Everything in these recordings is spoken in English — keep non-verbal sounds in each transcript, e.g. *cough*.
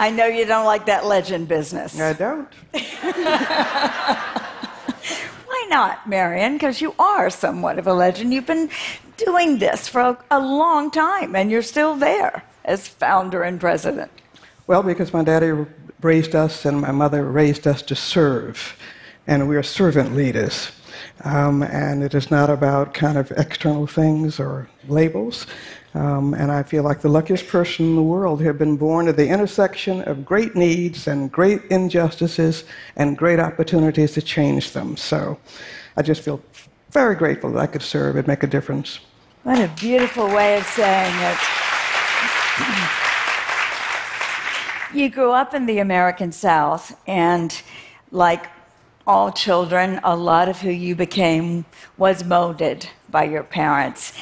I know you don't like that legend business. I don't. *laughs* Why not, Marian? Because you are somewhat of a legend. You've been doing this for a, a long time, and you're still there as founder and president. Well, because my daddy raised us and my mother raised us to serve, and we are servant leaders. Um, and it is not about kind of external things or labels. Um, and I feel like the luckiest person in the world to have been born at the intersection of great needs and great injustices and great opportunities to change them. So I just feel very grateful that I could serve and make a difference. What a beautiful way of saying it. You grew up in the American South, and like all children, a lot of who you became was molded by your parents.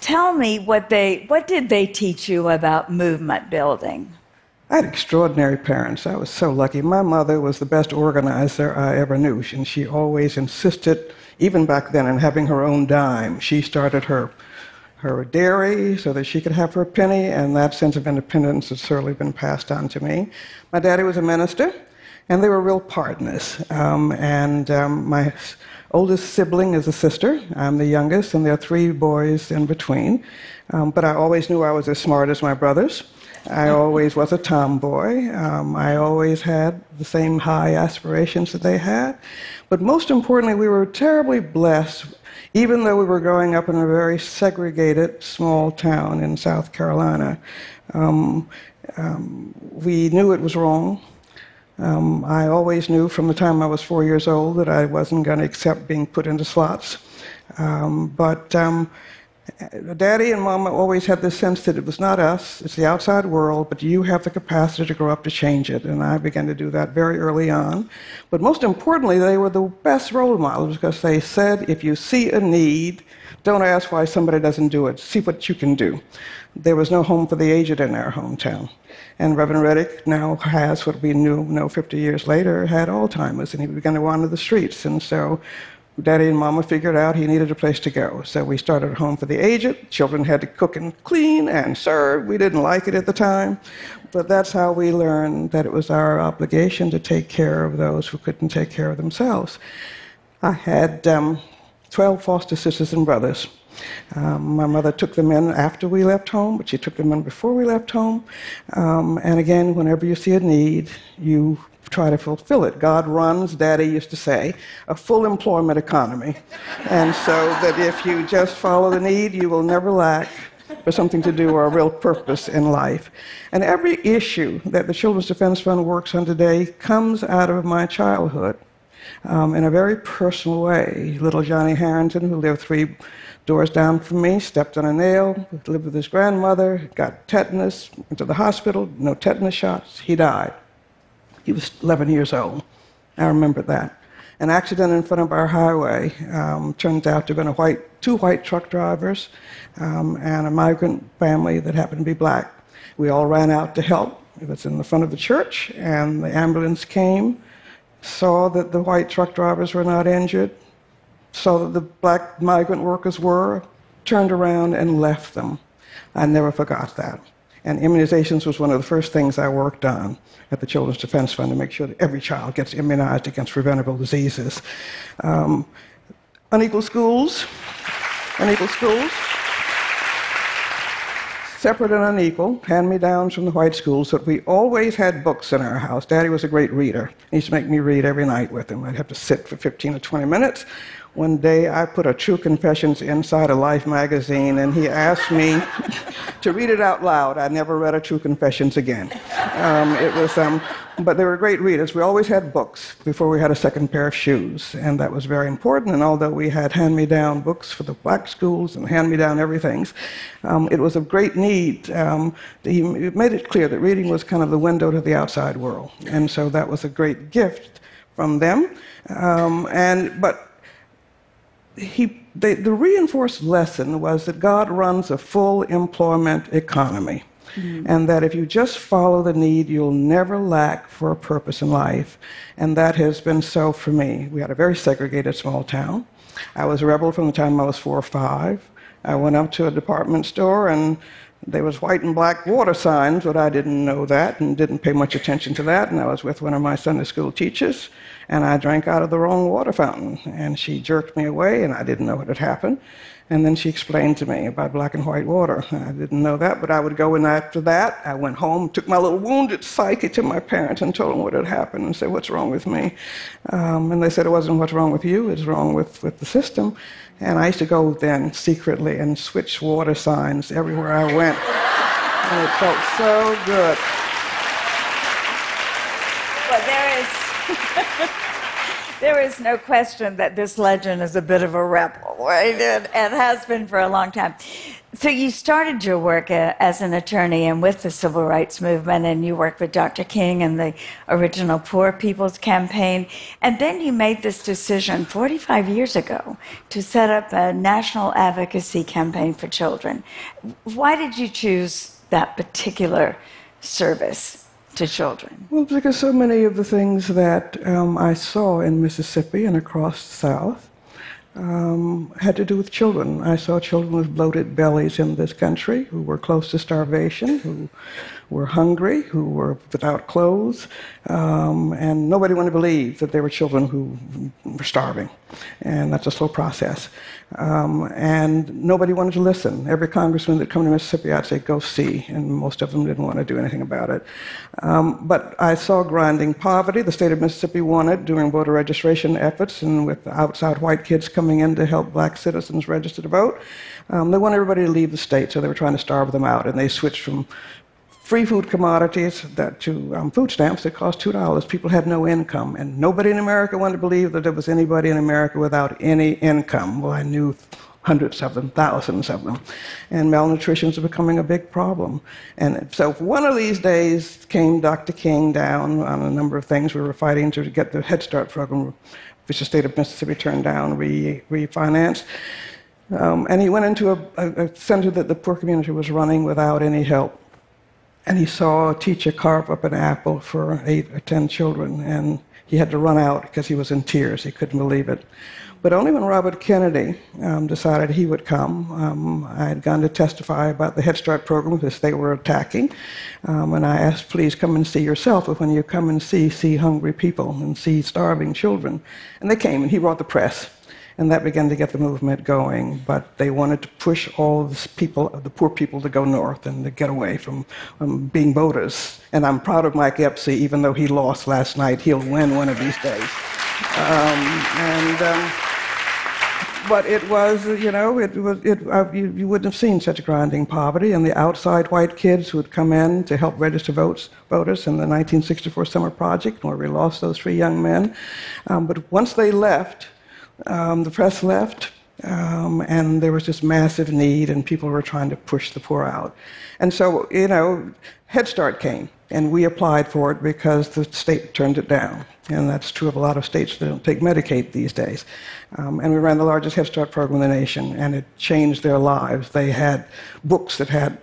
Tell me what they what did they teach you about movement building? I had extraordinary parents. I was so lucky. My mother was the best organizer I ever knew, and she always insisted, even back then, on having her own dime. She started her her dairy so that she could have her penny, and that sense of independence has certainly been passed on to me. My daddy was a minister, and they were real partners. Um, and um, my oldest sibling is a sister. I'm the youngest, and there are three boys in between. Um, but I always knew I was as smart as my brothers. I always was a tomboy. Um, I always had the same high aspirations that they had. But most importantly, we were terribly blessed even though we were growing up in a very segregated small town in South Carolina, um, um, we knew it was wrong. Um, I always knew from the time I was four years old that I wasn't going to accept being put into slots. Um, but um, Uh, Daddy and Mama always had this sense that it was not us, it's the outside world, but you have the capacity to grow up to change it. And I began to do that very early on. But most importantly, they were the best role models because they said if you see a need, don't ask why somebody doesn't do it, see what you can do. There was no home for the aged in our hometown. And Reverend Reddick now has what we knew, know 50 years later, had Alzheimer's, and he began to wander the streets. And so Daddy and Mama figured out he needed a place to go. So we started a home for the aged. Children had to cook and clean and serve. We didn't like it at the time, but that's how we learned that it was our obligation to take care of those who couldn't take care of themselves. I had um, 12 foster sisters and brothers. Um, my mother took them in after we left home, but she took them in before we left home. Um, and again, whenever you see a need, you try to fulfill it. God runs, Daddy used to say, a full employment economy. And so that if you just follow the need, you will never lack for something to do or a real purpose in life. And every issue that the Children's Defense Fund works on today comes out of my childhood um, in a very personal way. Little Johnny Harrington, who lived three doors down from me, stepped on a nail, lived with his grandmother, got tetanus, went to the hospital, no tetanus shots, he died. He was 11 years old. I remember that. An accident in front of our highway um, out to have been a white, two white truck drivers um, and a migrant family that happened to be black. We all ran out to help. It was in the front of the church, and the ambulance came, saw that the white truck drivers were not injured, saw that the black migrant workers were, turned around and left them. I never forgot that. And immunizations was one of the first things I worked on at the Children's Defense Fund to make sure that every child gets immunized against preventable diseases. Um, unequal schools, unequal schools, separate and unequal, hand me downs from the white schools, but we always had books in our house. Daddy was a great reader. He used to make me read every night with him. I'd have to sit for 15 or 20 minutes one day I put a True Confessions inside a Life magazine, and he asked me *laughs* to read it out loud. I never read a True Confessions again. Um, it was, um, but they were great readers. We always had books before we had a second pair of shoes, and that was very important. And although we had hand-me-down books for the black schools and hand-me-down everything, um, it was of great need. Um, he made it clear that reading was kind of the window to the outside world, and so that was a great gift from them. Um, and but he, they, the reinforced lesson was that God runs a full employment economy. Mm-hmm. And that if you just follow the need, you'll never lack for a purpose in life. And that has been so for me. We had a very segregated small town. I was a rebel from the time I was four or five. I went up to a department store and there was white and black water signs, but I didn't know that and didn't pay much attention to that. And I was with one of my Sunday school teachers, and I drank out of the wrong water fountain. And she jerked me away, and I didn't know what had happened. And then she explained to me about black and white water. I didn't know that, but I would go, and after that, I went home, took my little wounded psyche to my parents, and told them what had happened, and said, "What's wrong with me?" Um, and they said, "It wasn't what's wrong with you; it's wrong with with the system." And I used to go then secretly and switch water signs everywhere I went. and it felt so good. But there is. There is no question that this legend is a bit of a rebel, right? And, and has been for a long time. So you started your work uh, as an attorney and with the civil rights movement, and you worked with Dr. King and the original Poor People's Campaign, and then you made this decision 45 years ago to set up a national advocacy campaign for children. Why did you choose that particular service to children? Well, because so many of the things that um, I saw in Mississippi and across the South um, had to do with children. I saw children with bloated bellies in this country who were close to starvation, who were hungry, who were without clothes, um, and nobody wanted to believe that there were children who were starving. And that's a slow process. Um, and nobody wanted to listen. Every congressman that come to Mississippi, I'd say, go see, and most of them didn't want to do anything about it. Um, but I saw grinding poverty. The state of Mississippi wanted during voter registration efforts, and with outside white kids coming in to help black citizens register to vote. Um, they wanted everybody to leave the state, so they were trying to starve them out, and they switched from free food commodities that to um, food stamps that cost two dollars. People had no income, and nobody in America wanted to believe that there was anybody in America without any income. Well, I knew hundreds of them, thousands of them, and malnutrition is becoming a big problem. And so, one of these days, came Dr. King down on a number of things. We were fighting to get the Head Start program, which the state of Mississippi turned down, re- refinanced. Um, and he went into a, a, a center that the poor community was running without any help and he saw a teacher carve up an apple for eight or ten children, and he had to run out because he was in tears. He couldn't believe it. But only when Robert Kennedy um, decided he would come, um, I had gone to testify about the Head Start program because they were attacking. Um, and I asked, please come and see yourself. But when you come and see, see hungry people and see starving children. And they came, and he brought the press and that began to get the movement going. But they wanted to push all the people, the poor people, to go north and to get away from um, being voters. And I'm proud of Mike Espy, even though he lost last night. He'll win one of these days. Um, and. Um, but it was, you know, it was, it, uh, you, you, wouldn't have seen such grinding poverty. And the outside white kids who would come in to help register votes, voters in the 1964 Summer Project, where we lost those three young men. Um, but once they left, um, the press left, um, and there was just massive need, and people were trying to push the poor out. And so, you know, Head Start came, and we applied for it because the state turned it down. And that's true of a lot of states that don't take Medicaid these days. Um, and we ran the largest Head Start program in the nation, and it changed their lives. They had books that had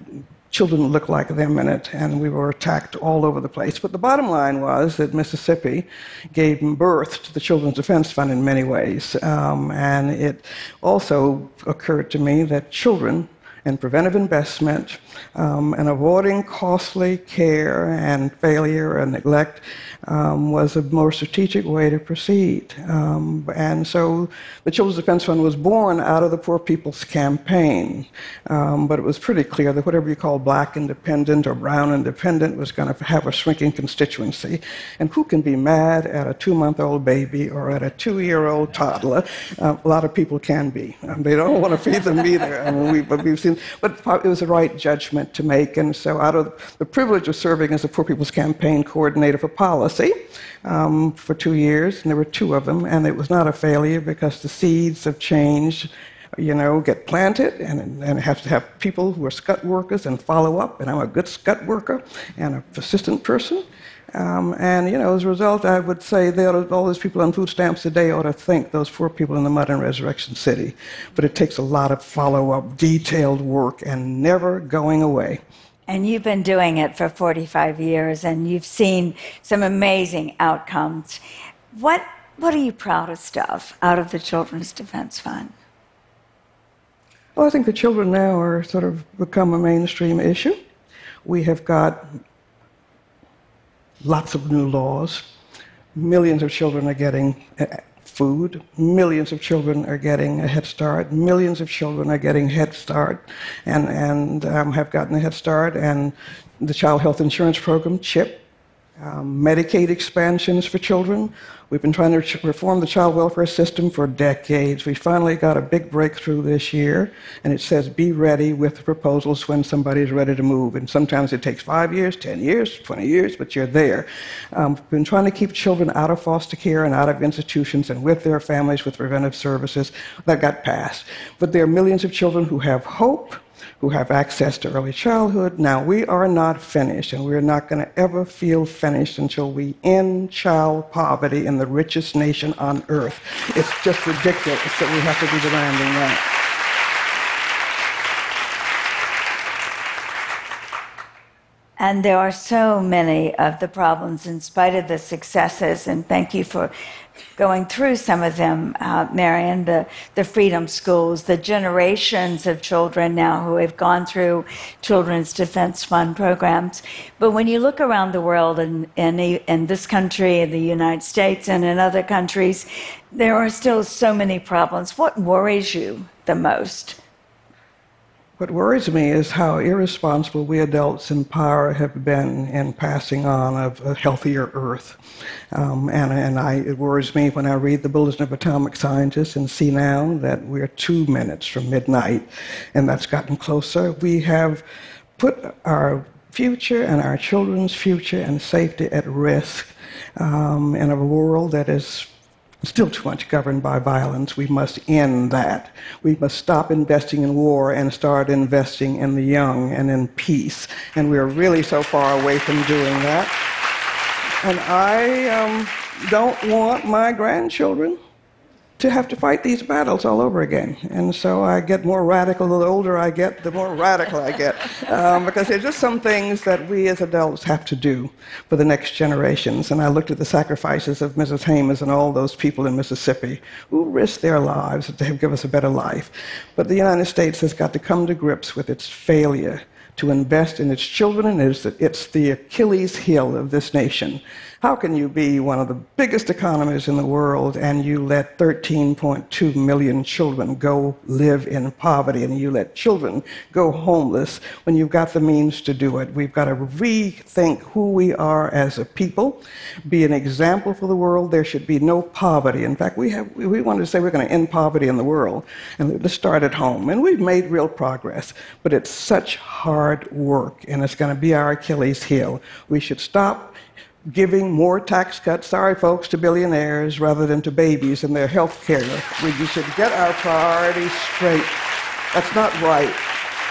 children looked like them in it, and we were attacked all over the place. But the bottom line was that Mississippi gave birth to the Children's Defense Fund in many ways. Um, and it also occurred to me that children and preventive investment um, and avoiding costly care and failure and neglect um, was a more strategic way to proceed. Um, and so the Children's Defense Fund was born out of the Poor People's Campaign. Um, but it was pretty clear that whatever you call black independent or brown independent was going to have a shrinking constituency. And who can be mad at a two month old baby or at a two year old toddler? Uh, a lot of people can be. Um, they don't want to feed them either. I mean, we, but we've seen, but it was the right judgment to make. And so, out of the privilege of serving as a Poor People's Campaign coordinator for policy um, for two years, and there were two of them, and it was not a failure because the seeds of change you know, get planted and, and have to have people who are scut workers and follow up. And I'm a good scut worker and a persistent person. Um, and, you know, as a result, I would say that all those people on food stamps today ought to thank those poor people in the mud in Resurrection City. But it takes a lot of follow up, detailed work, and never going away. And you've been doing it for 45 years, and you've seen some amazing outcomes. What, what are you proudest of out of the Children's Defense Fund? Well, I think the children now are sort of become a mainstream issue. We have got lots of new laws. Millions of children are getting uh, food. Millions of children are getting a Head Start. Millions of children are getting Head Start and, and um, have gotten a Head Start. And the Child Health Insurance Program, CHIP, um, Medicaid expansions for children. We've been trying to reform the child welfare system for decades. We finally got a big breakthrough this year, and it says be ready with proposals when somebody's ready to move. And sometimes it takes five years, 10 years, 20 years, but you're there. Um, we've been trying to keep children out of foster care and out of institutions and with their families with preventive services. That got passed. But there are millions of children who have hope who have access to early childhood. Now, we are not finished, and we're not going to ever feel finished until we end child poverty in the richest nation on earth. It's just ridiculous that we have to be demanding that. And there are so many of the problems in spite of the successes, and thank you for going through some of them, uh, Marian, the, the freedom schools, the generations of children now who have gone through Children's Defense Fund programs. But when you look around the world, and in, in, in this country, in the United States, and in other countries, there are still so many problems. What worries you the most? What worries me is how irresponsible we adults in power have been in passing on of a healthier earth. Um, and and I, it worries me when I read the Bulletin of Atomic Scientists and see now that we're two minutes from midnight, and that's gotten closer. We have put our future and our children's future and safety at risk um, in a world that is still too much governed by violence. We must end that. We must stop investing in war and start investing in the young and in peace. And we're really so far away from doing that. And I um, don't want my grandchildren to have to fight these battles all over again. And so I get more radical. The older I get, the more *laughs* radical I get. Um, because there's just some things that we as adults have to do for the next generations. And I looked at the sacrifices of Mrs. Hamer and all those people in Mississippi who risked their lives to give us a better life. But the United States has got to come to grips with its failure to invest in its children, and it's, it's the Achilles heel of this nation. How can you be one of the biggest economies in the world and you let 13.2 million children go live in poverty and you let children go homeless when you've got the means to do it? We've got to rethink who we are as a people, be an example for the world. There should be no poverty. In fact, we, have, we wanted to say we're going to end poverty in the world and let's start at home. And we've made real progress, but it's such hard work and it's going to be our Achilles heel. We should stop giving more tax cuts, sorry folks, to billionaires rather than to babies and their health care. We should get our priorities straight. That's not right.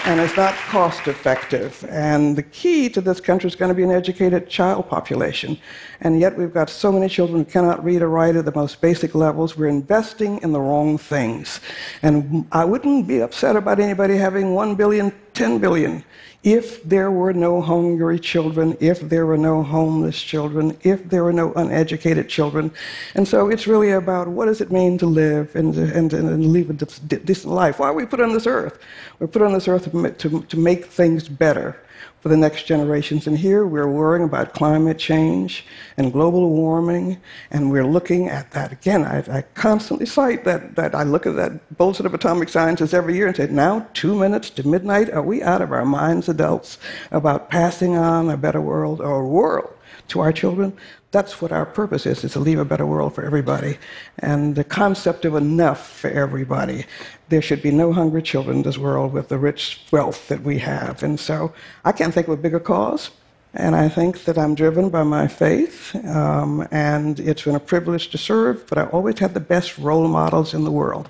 And it's not cost effective. And the key to this country is going to be an educated child population. And yet we've got so many children who cannot read or write at the most basic levels. We're investing in the wrong things. And I wouldn't be upset about anybody having 1 billion, 10 billion if there were no hungry children, if there were no homeless children, if there were no uneducated children. And so it's really about what does it mean to live and, and, and live a decent life? Why are we put on this earth? We're put on this earth to, to, to make things better for the next generations. And here we're worrying about climate change and global warming, and we're looking at that. Again, I, I constantly cite that, that I look at that Bulletin of Atomic Sciences every year and say, now, two minutes to midnight, are we out of our minds, adults, about passing on a better world or a world to our children? That's what our purpose is, is to leave a better world for everybody. And the concept of enough for everybody. There should be no hungry children in this world with the rich wealth that we have. And so I can't think of a bigger cause. And I think that I'm driven by my faith, um, and it's been a privilege to serve, but I always had the best role models in the world.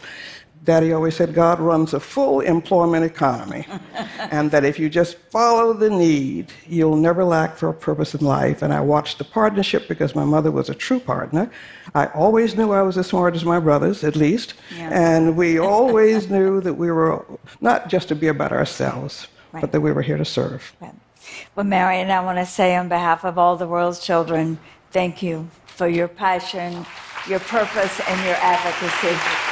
Daddy always said God runs a full employment economy, *laughs* and that if you just follow the need, you'll never lack for a purpose in life. And I watched the partnership because my mother was a true partner. I always knew I was as smart as my brothers, at least, yeah. and we *laughs* always knew that we were not just to be about ourselves, right. but that we were here to serve. Right. Well, Marian, I want to say on behalf of all the world's children, thank you for your passion, your purpose, and your advocacy.